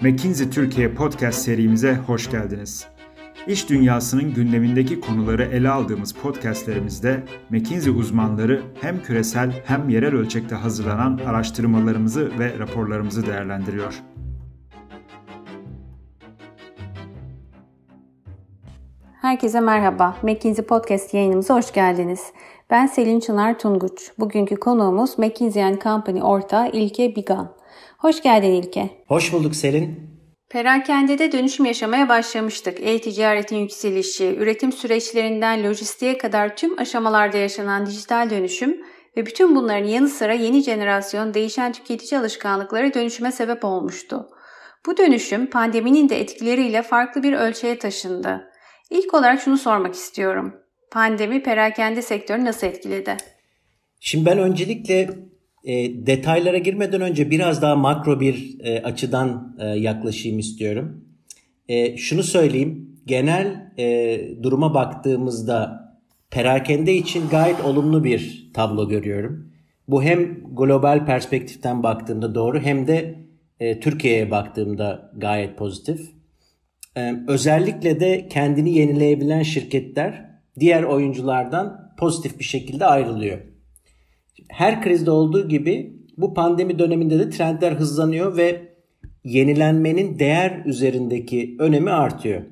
McKinsey Türkiye podcast serimize hoş geldiniz. İş dünyasının gündemindeki konuları ele aldığımız podcastlerimizde McKinsey uzmanları hem küresel hem yerel ölçekte hazırlanan araştırmalarımızı ve raporlarımızı değerlendiriyor. Herkese merhaba. McKinsey Podcast yayınımıza hoş geldiniz. Ben Selin Çınar Tunguç. Bugünkü konuğumuz McKinsey Company ortağı İlke Bigan. Hoş geldin İlke. Hoş bulduk Selin. Perakendede dönüşüm yaşamaya başlamıştık. E-ticaretin yükselişi, üretim süreçlerinden lojistiğe kadar tüm aşamalarda yaşanan dijital dönüşüm ve bütün bunların yanı sıra yeni jenerasyon değişen tüketici alışkanlıkları dönüşüme sebep olmuştu. Bu dönüşüm pandeminin de etkileriyle farklı bir ölçüye taşındı. İlk olarak şunu sormak istiyorum. Pandemi perakende sektörü nasıl etkiledi? Şimdi ben öncelikle e, detaylara girmeden önce biraz daha makro bir e, açıdan e, yaklaşayım istiyorum. E, şunu söyleyeyim, genel e, duruma baktığımızda perakende için gayet olumlu bir tablo görüyorum. Bu hem global perspektiften baktığımda doğru hem de e, Türkiye'ye baktığımda gayet pozitif. E, özellikle de kendini yenileyebilen şirketler diğer oyunculardan pozitif bir şekilde ayrılıyor her krizde olduğu gibi bu pandemi döneminde de trendler hızlanıyor ve yenilenmenin değer üzerindeki önemi artıyor.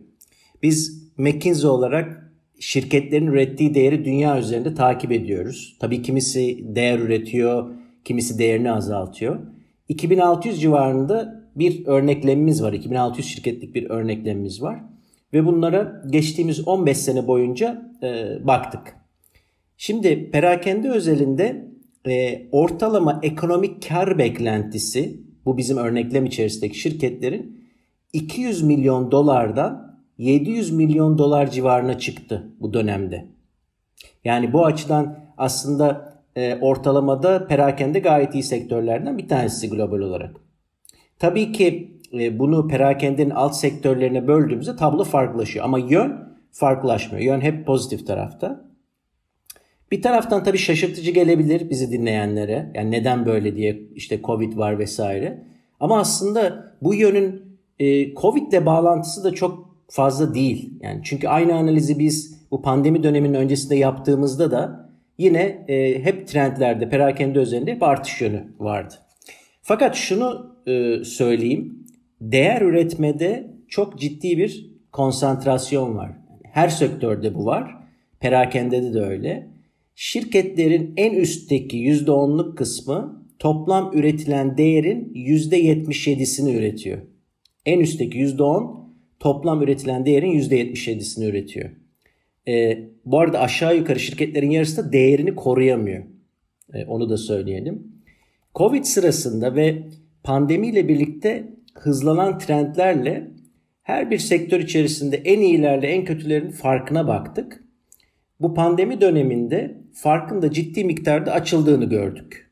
Biz McKinsey olarak şirketlerin ürettiği değeri dünya üzerinde takip ediyoruz. Tabii kimisi değer üretiyor, kimisi değerini azaltıyor. 2600 civarında bir örneklemimiz var. 2600 şirketlik bir örneklemimiz var. Ve bunlara geçtiğimiz 15 sene boyunca e, baktık. Şimdi perakende özelinde e, ortalama ekonomik kar beklentisi bu bizim örneklem içerisindeki şirketlerin 200 milyon dolardan 700 milyon dolar civarına çıktı bu dönemde. Yani bu açıdan aslında e, ortalamada perakende gayet iyi sektörlerden bir tanesi global olarak. Tabii ki e, bunu perakendenin alt sektörlerine böldüğümüzde tablo farklılaşıyor ama yön farklılaşmıyor. Yön hep pozitif tarafta. Bir taraftan tabii şaşırtıcı gelebilir bizi dinleyenlere. Yani neden böyle diye işte Covid var vesaire. Ama aslında bu yönün e, Covid ile bağlantısı da çok fazla değil. Yani çünkü aynı analizi biz bu pandemi döneminin öncesinde yaptığımızda da yine e, hep trendlerde, perakende özelinde hep artış yönü vardı. Fakat şunu e, söyleyeyim. Değer üretmede çok ciddi bir konsantrasyon var. Her sektörde bu var. Perakende de öyle. Şirketlerin en üstteki %10'luk kısmı toplam üretilen değerin %77'sini üretiyor. En üstteki %10 toplam üretilen değerin %77'sini üretiyor. Ee, bu arada aşağı yukarı şirketlerin yarısı da değerini koruyamıyor. Ee, onu da söyleyelim. Covid sırasında ve pandemiyle birlikte hızlanan trendlerle her bir sektör içerisinde en iyilerle en kötülerin farkına baktık. Bu pandemi döneminde farkın da ciddi miktarda açıldığını gördük.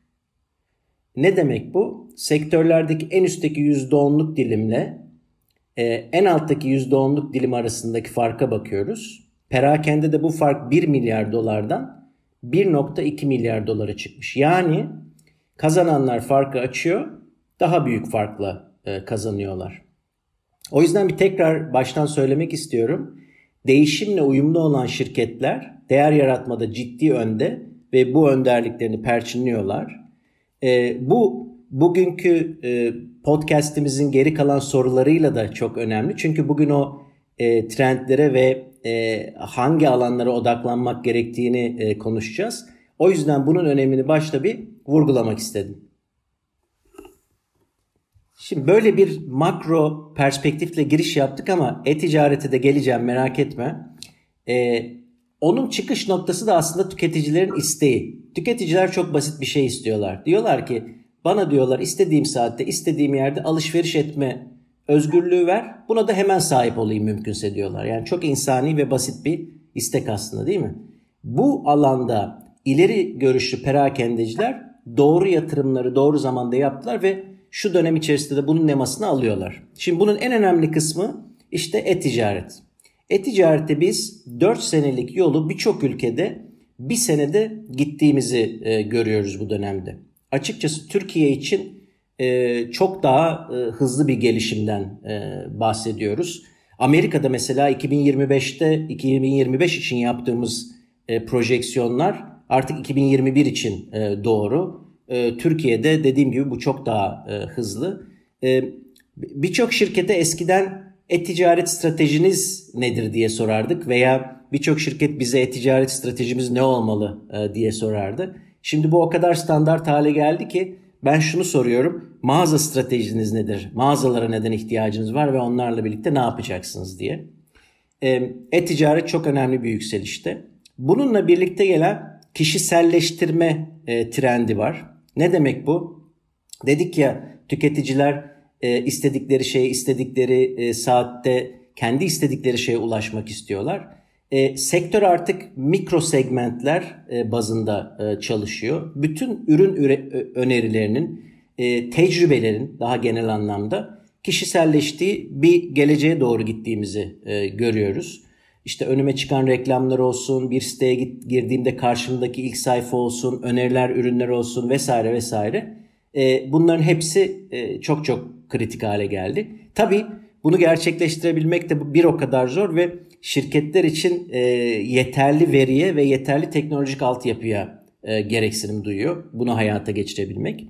Ne demek bu? Sektörlerdeki en üstteki %10'luk dilimle e, en alttaki %10'luk dilim arasındaki farka bakıyoruz. Perakende de bu fark 1 milyar dolardan 1.2 milyar dolara çıkmış. Yani kazananlar farkı açıyor, daha büyük farkla e, kazanıyorlar. O yüzden bir tekrar baştan söylemek istiyorum. Değişimle uyumlu olan şirketler değer yaratmada ciddi önde ve bu önderliklerini perçinliyorlar. E, bu bugünkü e, podcastimizin geri kalan sorularıyla da çok önemli. Çünkü bugün o e, trendlere ve e, hangi alanlara odaklanmak gerektiğini e, konuşacağız. O yüzden bunun önemini başta bir vurgulamak istedim. Şimdi böyle bir makro perspektifle giriş yaptık ama e-ticarete de geleceğim merak etme. E, onun çıkış noktası da aslında tüketicilerin isteği. Tüketiciler çok basit bir şey istiyorlar. Diyorlar ki bana diyorlar istediğim saatte istediğim yerde alışveriş etme özgürlüğü ver. Buna da hemen sahip olayım mümkünse diyorlar. Yani çok insani ve basit bir istek aslında değil mi? Bu alanda ileri görüşlü perakendeciler doğru yatırımları doğru zamanda yaptılar ve şu dönem içerisinde de bunun nemasını alıyorlar. Şimdi bunun en önemli kısmı işte e-ticaret. E-ticarette biz 4 senelik yolu birçok ülkede bir senede gittiğimizi e, görüyoruz bu dönemde. Açıkçası Türkiye için e, çok daha e, hızlı bir gelişimden e, bahsediyoruz. Amerika'da mesela 2025'te 2025 için yaptığımız e, projeksiyonlar artık 2021 için e, doğru. E, Türkiye'de dediğim gibi bu çok daha e, hızlı. E, Birçok şirkete eskiden e-ticaret stratejiniz nedir diye sorardık veya birçok şirket bize e-ticaret stratejimiz ne olmalı e, diye sorardı. Şimdi bu o kadar standart hale geldi ki ben şunu soruyorum. Mağaza stratejiniz nedir? Mağazalara neden ihtiyacınız var ve onlarla birlikte ne yapacaksınız diye. E, e-ticaret çok önemli bir yükselişte. Bununla birlikte gelen kişiselleştirme e, trendi var. Ne demek bu? Dedik ya tüketiciler e, istedikleri şeye istedikleri e, saatte kendi istedikleri şeye ulaşmak istiyorlar. E, sektör artık mikro segmentler e, bazında e, çalışıyor. Bütün ürün üre, önerilerinin, e, tecrübelerin daha genel anlamda kişiselleştiği bir geleceğe doğru gittiğimizi e, görüyoruz. İşte önüme çıkan reklamlar olsun, bir siteye git, girdiğimde karşımdaki ilk sayfa olsun, öneriler, ürünler olsun vesaire vesaire. E, bunların hepsi e, çok çok kritik hale geldi. Tabii bunu gerçekleştirebilmek de bir o kadar zor ve şirketler için e, yeterli veriye ve yeterli teknolojik altyapıya e, gereksinim duyuyor. Bunu hayata geçirebilmek.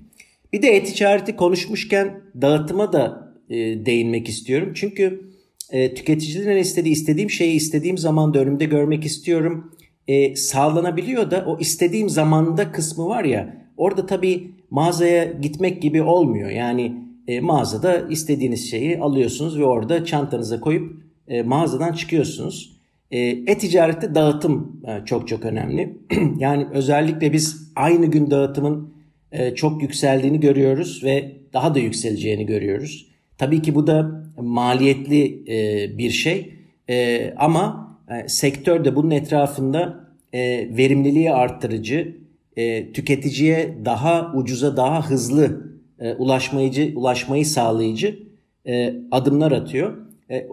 Bir de e-ticareti konuşmuşken dağıtıma da e, değinmek istiyorum. Çünkü e, tüketicilerin istediği istediğim şeyi istediğim zamanda önümde görmek istiyorum. E, sağlanabiliyor da o istediğim zamanda kısmı var ya orada tabii mağazaya gitmek gibi olmuyor. Yani e, mağazada istediğiniz şeyi alıyorsunuz ve orada çantanıza koyup e, mağazadan çıkıyorsunuz. E, e-ticarette dağıtım e, çok çok önemli. yani özellikle biz aynı gün dağıtımın e, çok yükseldiğini görüyoruz ve daha da yükseleceğini görüyoruz. Tabii ki bu da maliyetli e, bir şey e, ama e, sektör de bunun etrafında e, verimliliği arttırıcı, e, tüketiciye daha ucuza daha hızlı e, ulaşmayıcı ulaşmayı sağlayıcı e, adımlar atıyor. E, e,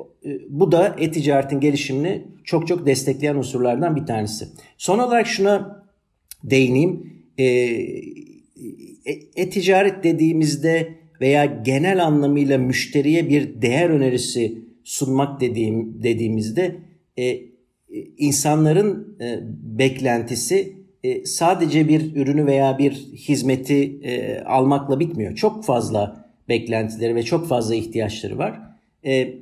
bu da e-ticaretin gelişimini çok çok destekleyen unsurlardan bir tanesi. Son olarak şuna değineyim. E, e-ticaret dediğimizde veya genel anlamıyla müşteriye bir değer önerisi sunmak dediğim dediğimizde e, insanların e, beklentisi e, sadece bir ürünü veya bir hizmeti e, almakla bitmiyor. Çok fazla beklentileri ve çok fazla ihtiyaçları var. E,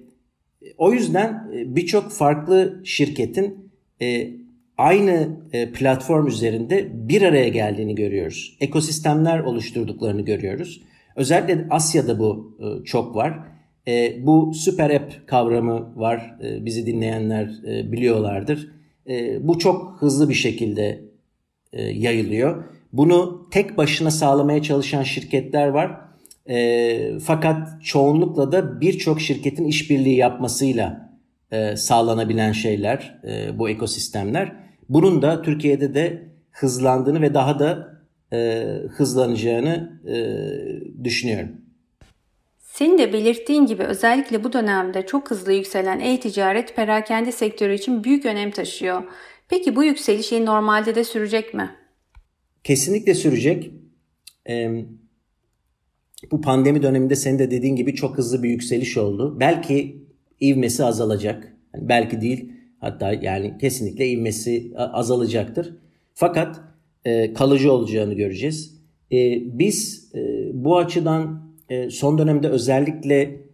o yüzden e, birçok farklı şirketin e, aynı e, platform üzerinde bir araya geldiğini görüyoruz. Ekosistemler oluşturduklarını görüyoruz. Özellikle Asya'da bu e, çok var. E, bu süper app kavramı var. E, bizi dinleyenler biliyorlardır. Bu çok hızlı bir şekilde yayılıyor. Bunu tek başına sağlamaya çalışan şirketler var. Fakat çoğunlukla da birçok şirketin işbirliği yapmasıyla sağlanabilen şeyler bu ekosistemler. Bunun da Türkiye'de de hızlandığını ve daha da e, hızlanacağını e, düşünüyorum. Senin de belirttiğin gibi özellikle bu dönemde çok hızlı yükselen e-ticaret perakende sektörü için büyük önem taşıyor. Peki bu yükseliş normalde de sürecek mi? Kesinlikle sürecek. Ee, bu pandemi döneminde senin de dediğin gibi çok hızlı bir yükseliş oldu. Belki ivmesi azalacak. Yani belki değil hatta yani kesinlikle ivmesi azalacaktır. Fakat e, kalıcı olacağını göreceğiz. E, biz e, bu açıdan son dönemde özellikle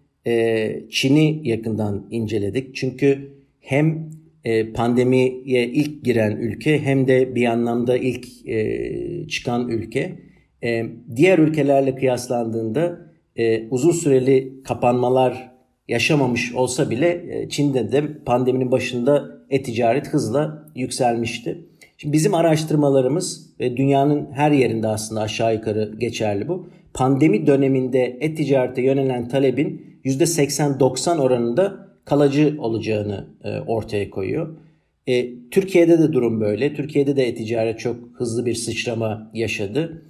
Çin'i yakından inceledik. Çünkü hem pandemiye ilk giren ülke hem de bir anlamda ilk çıkan ülke. Diğer ülkelerle kıyaslandığında uzun süreli kapanmalar yaşamamış olsa bile Çin'de de pandeminin başında e-ticaret hızla yükselmişti. Şimdi bizim araştırmalarımız ve dünyanın her yerinde aslında aşağı yukarı geçerli bu. Pandemi döneminde e-ticarete yönelen talebin %80-90 oranında kalıcı olacağını e, ortaya koyuyor. E, Türkiye'de de durum böyle. Türkiye'de de e-ticaret çok hızlı bir sıçrama yaşadı.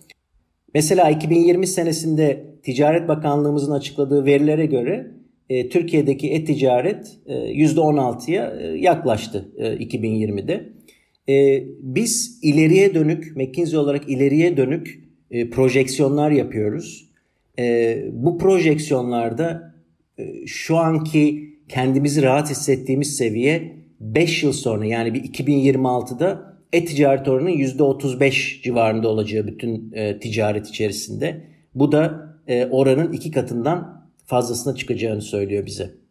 Mesela 2020 senesinde Ticaret Bakanlığımızın açıkladığı verilere göre e, Türkiye'deki e-ticaret e, %16'ya e, yaklaştı e, 2020'de. E, biz ileriye dönük, McKinsey olarak ileriye dönük e, projeksiyonlar yapıyoruz. e, bu projeksiyonlarda e, şu anki kendimizi rahat hissettiğimiz seviye 5 yıl sonra yani bir 2026'da e-ticaret oranının %35 civarında olacağı bütün e, ticaret içerisinde. Bu da e, oranın iki katından fazlasına çıkacağını söylüyor bize.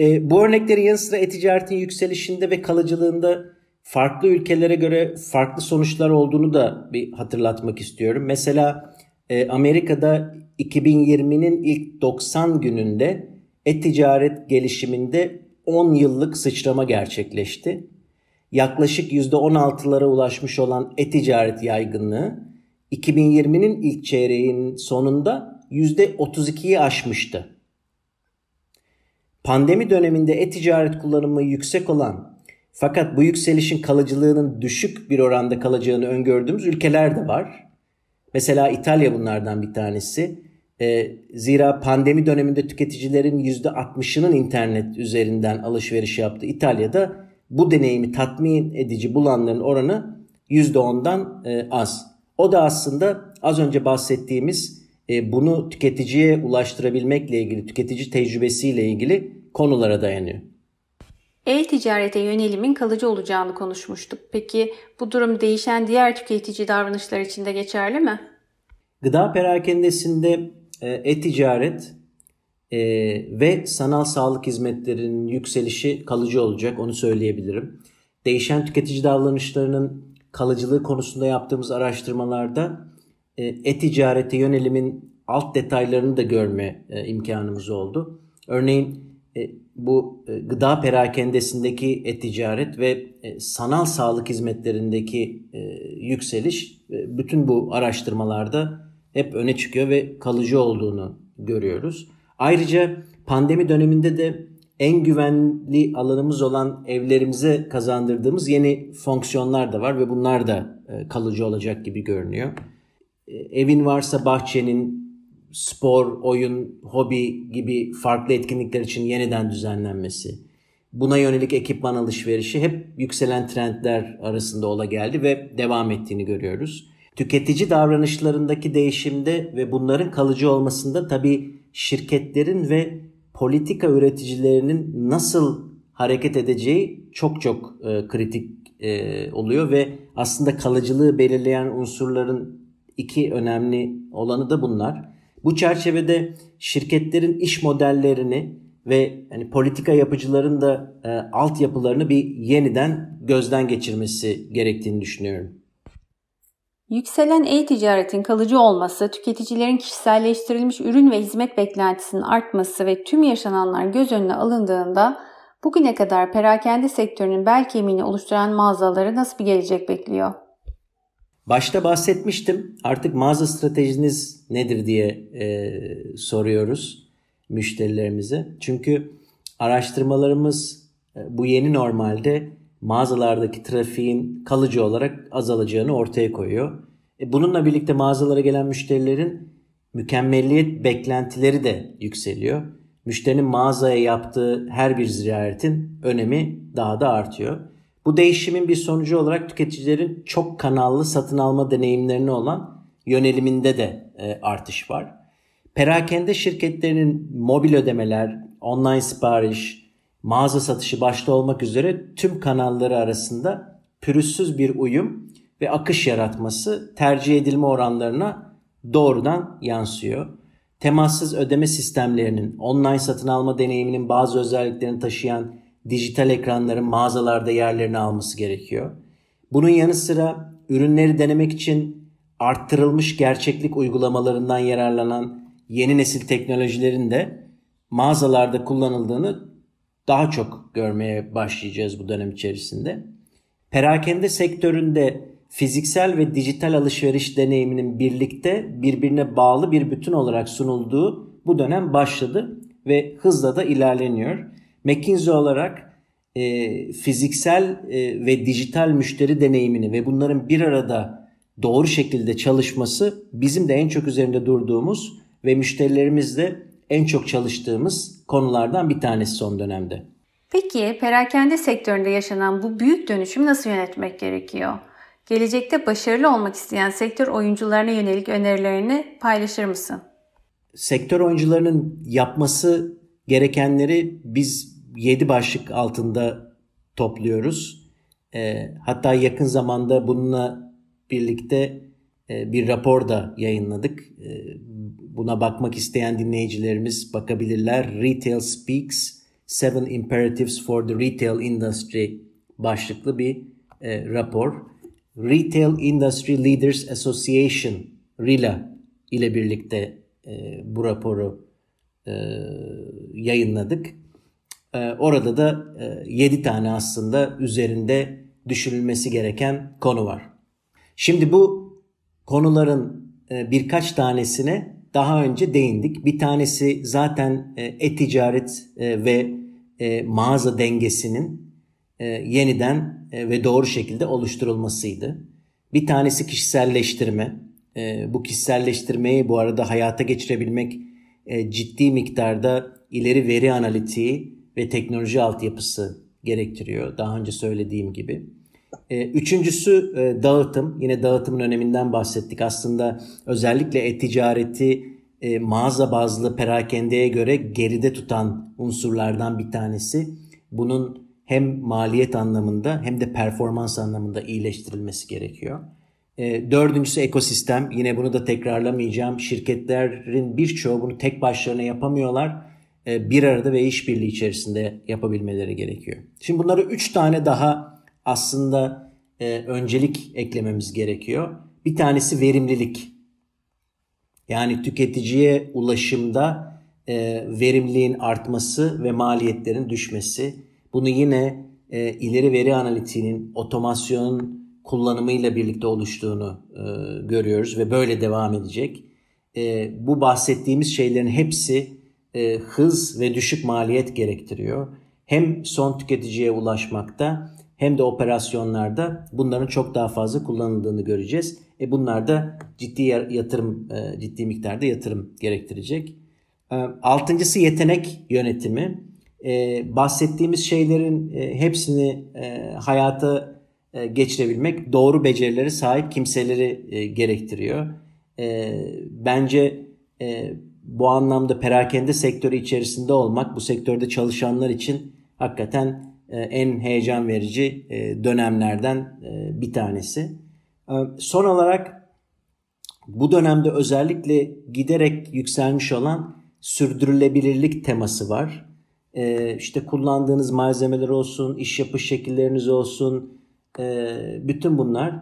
E, bu örneklerin yanı sıra e-ticaretin yükselişinde ve kalıcılığında farklı ülkelere göre farklı sonuçlar olduğunu da bir hatırlatmak istiyorum. Mesela e, Amerika'da 2020'nin ilk 90 gününde e-ticaret gelişiminde 10 yıllık sıçrama gerçekleşti. Yaklaşık %16'lara ulaşmış olan e-ticaret yaygınlığı 2020'nin ilk çeyreğinin sonunda %32'yi aşmıştı. Pandemi döneminde e-ticaret kullanımı yüksek olan fakat bu yükselişin kalıcılığının düşük bir oranda kalacağını öngördüğümüz ülkeler de var. Mesela İtalya bunlardan bir tanesi. E, zira pandemi döneminde tüketicilerin %60'ının internet üzerinden alışveriş yaptı. İtalya'da bu deneyimi tatmin edici bulanların oranı %10'dan e, az. O da aslında az önce bahsettiğimiz e, bunu tüketiciye ulaştırabilmekle ilgili, tüketici tecrübesiyle ilgili konulara dayanıyor. E-ticarete yönelimin kalıcı olacağını konuşmuştuk. Peki bu durum değişen diğer tüketici davranışlar için de geçerli mi? Gıda perakendesinde e, e-ticaret e, ve sanal sağlık hizmetlerinin yükselişi kalıcı olacak onu söyleyebilirim. Değişen tüketici davranışlarının kalıcılığı konusunda yaptığımız araştırmalarda e, e-ticarete yönelimin alt detaylarını da görme e, imkanımız oldu. Örneğin bu e, gıda perakendesindeki e-ticaret ve e, sanal sağlık hizmetlerindeki e, yükseliş e, bütün bu araştırmalarda hep öne çıkıyor ve kalıcı olduğunu görüyoruz. Ayrıca pandemi döneminde de en güvenli alanımız olan evlerimize kazandırdığımız yeni fonksiyonlar da var ve bunlar da e, kalıcı olacak gibi görünüyor. E, evin varsa bahçenin spor, oyun, hobi gibi farklı etkinlikler için yeniden düzenlenmesi, buna yönelik ekipman alışverişi hep yükselen trendler arasında ola geldi ve devam ettiğini görüyoruz. Tüketici davranışlarındaki değişimde ve bunların kalıcı olmasında tabii şirketlerin ve politika üreticilerinin nasıl hareket edeceği çok çok e, kritik e, oluyor ve aslında kalıcılığı belirleyen unsurların iki önemli olanı da bunlar. Bu çerçevede şirketlerin iş modellerini ve hani politika yapıcıların da e, altyapılarını bir yeniden gözden geçirmesi gerektiğini düşünüyorum. Yükselen e-ticaretin kalıcı olması, tüketicilerin kişiselleştirilmiş ürün ve hizmet beklentisinin artması ve tüm yaşananlar göz önüne alındığında bugüne kadar perakende sektörünün bel kemiğini oluşturan mağazaları nasıl bir gelecek bekliyor? Başta bahsetmiştim. Artık mağaza stratejiniz nedir diye e, soruyoruz müşterilerimize. Çünkü araştırmalarımız e, bu yeni normalde mağazalardaki trafiğin kalıcı olarak azalacağını ortaya koyuyor. E, bununla birlikte mağazalara gelen müşterilerin mükemmelliyet beklentileri de yükseliyor. Müşterinin mağazaya yaptığı her bir ziyaretin önemi daha da artıyor. Bu değişimin bir sonucu olarak tüketicilerin çok kanallı satın alma deneyimlerine olan yöneliminde de e, artış var. Perakende şirketlerinin mobil ödemeler, online sipariş, mağaza satışı başta olmak üzere tüm kanalları arasında pürüzsüz bir uyum ve akış yaratması tercih edilme oranlarına doğrudan yansıyor. Temassız ödeme sistemlerinin, online satın alma deneyiminin bazı özelliklerini taşıyan dijital ekranların mağazalarda yerlerini alması gerekiyor. Bunun yanı sıra ürünleri denemek için arttırılmış gerçeklik uygulamalarından yararlanan yeni nesil teknolojilerin de mağazalarda kullanıldığını daha çok görmeye başlayacağız bu dönem içerisinde. Perakende sektöründe fiziksel ve dijital alışveriş deneyiminin birlikte birbirine bağlı bir bütün olarak sunulduğu bu dönem başladı ve hızla da ilerleniyor. McKinsey olarak e, fiziksel e, ve dijital müşteri deneyimini ve bunların bir arada doğru şekilde çalışması bizim de en çok üzerinde durduğumuz ve müşterilerimizle en çok çalıştığımız konulardan bir tanesi son dönemde. Peki perakende sektöründe yaşanan bu büyük dönüşümü nasıl yönetmek gerekiyor? Gelecekte başarılı olmak isteyen sektör oyuncularına yönelik önerilerini paylaşır mısın? Sektör oyuncularının yapması gerekenleri biz 7 başlık altında topluyoruz. E, hatta yakın zamanda bununla birlikte e, bir rapor da yayınladık. E, buna bakmak isteyen dinleyicilerimiz bakabilirler. Retail Speaks Seven Imperatives for the Retail Industry başlıklı bir e, rapor. Retail Industry Leaders Association RILA ile birlikte e, bu raporu yayınladık. E, orada da e, 7 tane aslında üzerinde düşünülmesi gereken konu var. Şimdi bu konuların e, birkaç tanesine daha önce değindik. Bir tanesi zaten e, e-ticaret e, ve e, mağaza dengesinin e, yeniden e, ve doğru şekilde oluşturulmasıydı. Bir tanesi kişiselleştirme. E, bu kişiselleştirmeyi bu arada hayata geçirebilmek e, ciddi miktarda ileri veri analitiği ve teknoloji altyapısı gerektiriyor. Daha önce söylediğim gibi. E, üçüncüsü e, dağıtım. Yine dağıtımın öneminden bahsettik. Aslında özellikle e-ticareti mağaza bazlı perakendeye göre geride tutan unsurlardan bir tanesi. Bunun hem maliyet anlamında hem de performans anlamında iyileştirilmesi gerekiyor. E, dördüncüsü ekosistem. Yine bunu da tekrarlamayacağım. Şirketlerin birçoğu bunu tek başlarına yapamıyorlar. E, bir arada ve işbirliği içerisinde yapabilmeleri gerekiyor. Şimdi bunları üç tane daha aslında e, öncelik eklememiz gerekiyor. Bir tanesi verimlilik. Yani tüketiciye ulaşımda e, verimliliğin artması ve maliyetlerin düşmesi. Bunu yine ileri veri analitiğinin otomasyonun kullanımıyla birlikte oluştuğunu e, görüyoruz ve böyle devam edecek. E, bu bahsettiğimiz şeylerin hepsi e, hız ve düşük maliyet gerektiriyor. Hem son tüketiciye ulaşmakta hem de operasyonlarda bunların çok daha fazla kullanıldığını göreceğiz. E bunlar da ciddi yatırım, e, ciddi miktarda yatırım gerektirecek. E, altıncısı yetenek yönetimi. E, bahsettiğimiz şeylerin hepsini hayata geçirebilmek doğru becerileri sahip kimseleri gerektiriyor. Bence bu anlamda perakende sektörü içerisinde olmak bu sektörde çalışanlar için hakikaten en heyecan verici dönemlerden bir tanesi. Son olarak bu dönemde özellikle giderek yükselmiş olan sürdürülebilirlik teması var. İşte kullandığınız malzemeler olsun, iş yapış şekilleriniz olsun, e, bütün bunlar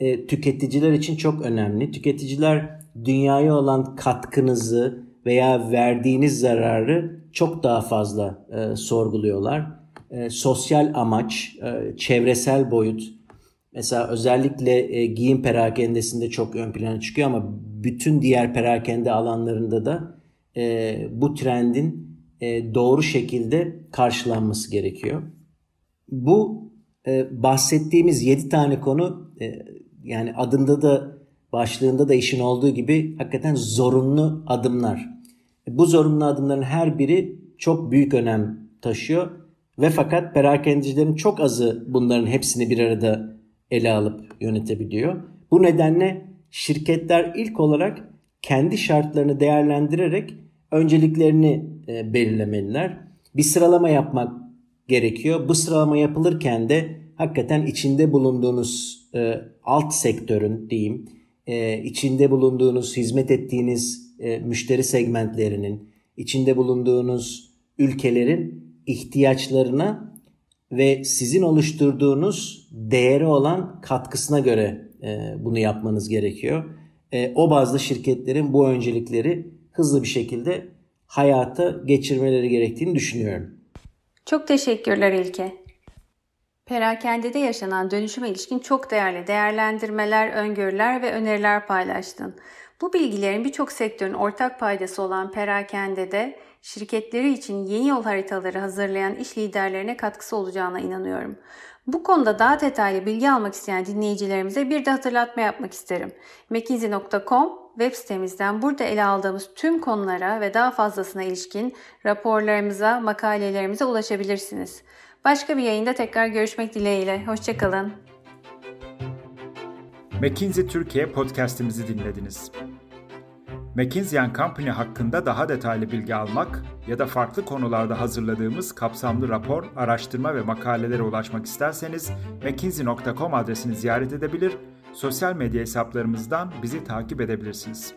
e, tüketiciler için çok önemli. Tüketiciler dünyaya olan katkınızı veya verdiğiniz zararı çok daha fazla e, sorguluyorlar. Sosyal amaç, çevresel boyut, Mesela özellikle e, giyim perakendesinde çok ön plana çıkıyor ama bütün diğer perakende alanlarında da e, bu trendin e, doğru şekilde karşılanması gerekiyor. Bu e, bahsettiğimiz 7 tane konu e, yani adında da başlığında da işin olduğu gibi hakikaten zorunlu adımlar. Bu zorunlu adımların her biri çok büyük önem taşıyor ve fakat perakendecilerin çok azı bunların hepsini bir arada ele alıp yönetebiliyor. Bu nedenle şirketler ilk olarak kendi şartlarını değerlendirerek önceliklerini e, belirlemeliler. Bir sıralama yapmak gerekiyor. Bu sıralama yapılırken de hakikaten içinde bulunduğunuz e, alt sektörün diyeyim, e, içinde bulunduğunuz, hizmet ettiğiniz e, müşteri segmentlerinin, içinde bulunduğunuz ülkelerin ihtiyaçlarına ve sizin oluşturduğunuz değeri olan katkısına göre e, bunu yapmanız gerekiyor. E, o bazı şirketlerin bu öncelikleri hızlı bir şekilde hayata geçirmeleri gerektiğini düşünüyorum. Çok teşekkürler İlke. Perakendede yaşanan dönüşüme ilişkin çok değerli değerlendirmeler, öngörüler ve öneriler paylaştın. Bu bilgilerin birçok sektörün ortak paydası olan perakendede şirketleri için yeni yol haritaları hazırlayan iş liderlerine katkısı olacağına inanıyorum. Bu konuda daha detaylı bilgi almak isteyen dinleyicilerimize bir de hatırlatma yapmak isterim. McKinsey.com web sitemizden burada ele aldığımız tüm konulara ve daha fazlasına ilişkin raporlarımıza, makalelerimize ulaşabilirsiniz. Başka bir yayında tekrar görüşmek dileğiyle. Hoşçakalın. McKinsey Türkiye podcast'imizi dinlediniz. McKinsey Company hakkında daha detaylı bilgi almak ya da farklı konularda hazırladığımız kapsamlı rapor, araştırma ve makalelere ulaşmak isterseniz mckinsey.com adresini ziyaret edebilir, sosyal medya hesaplarımızdan bizi takip edebilirsiniz.